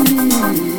Mm-hmm.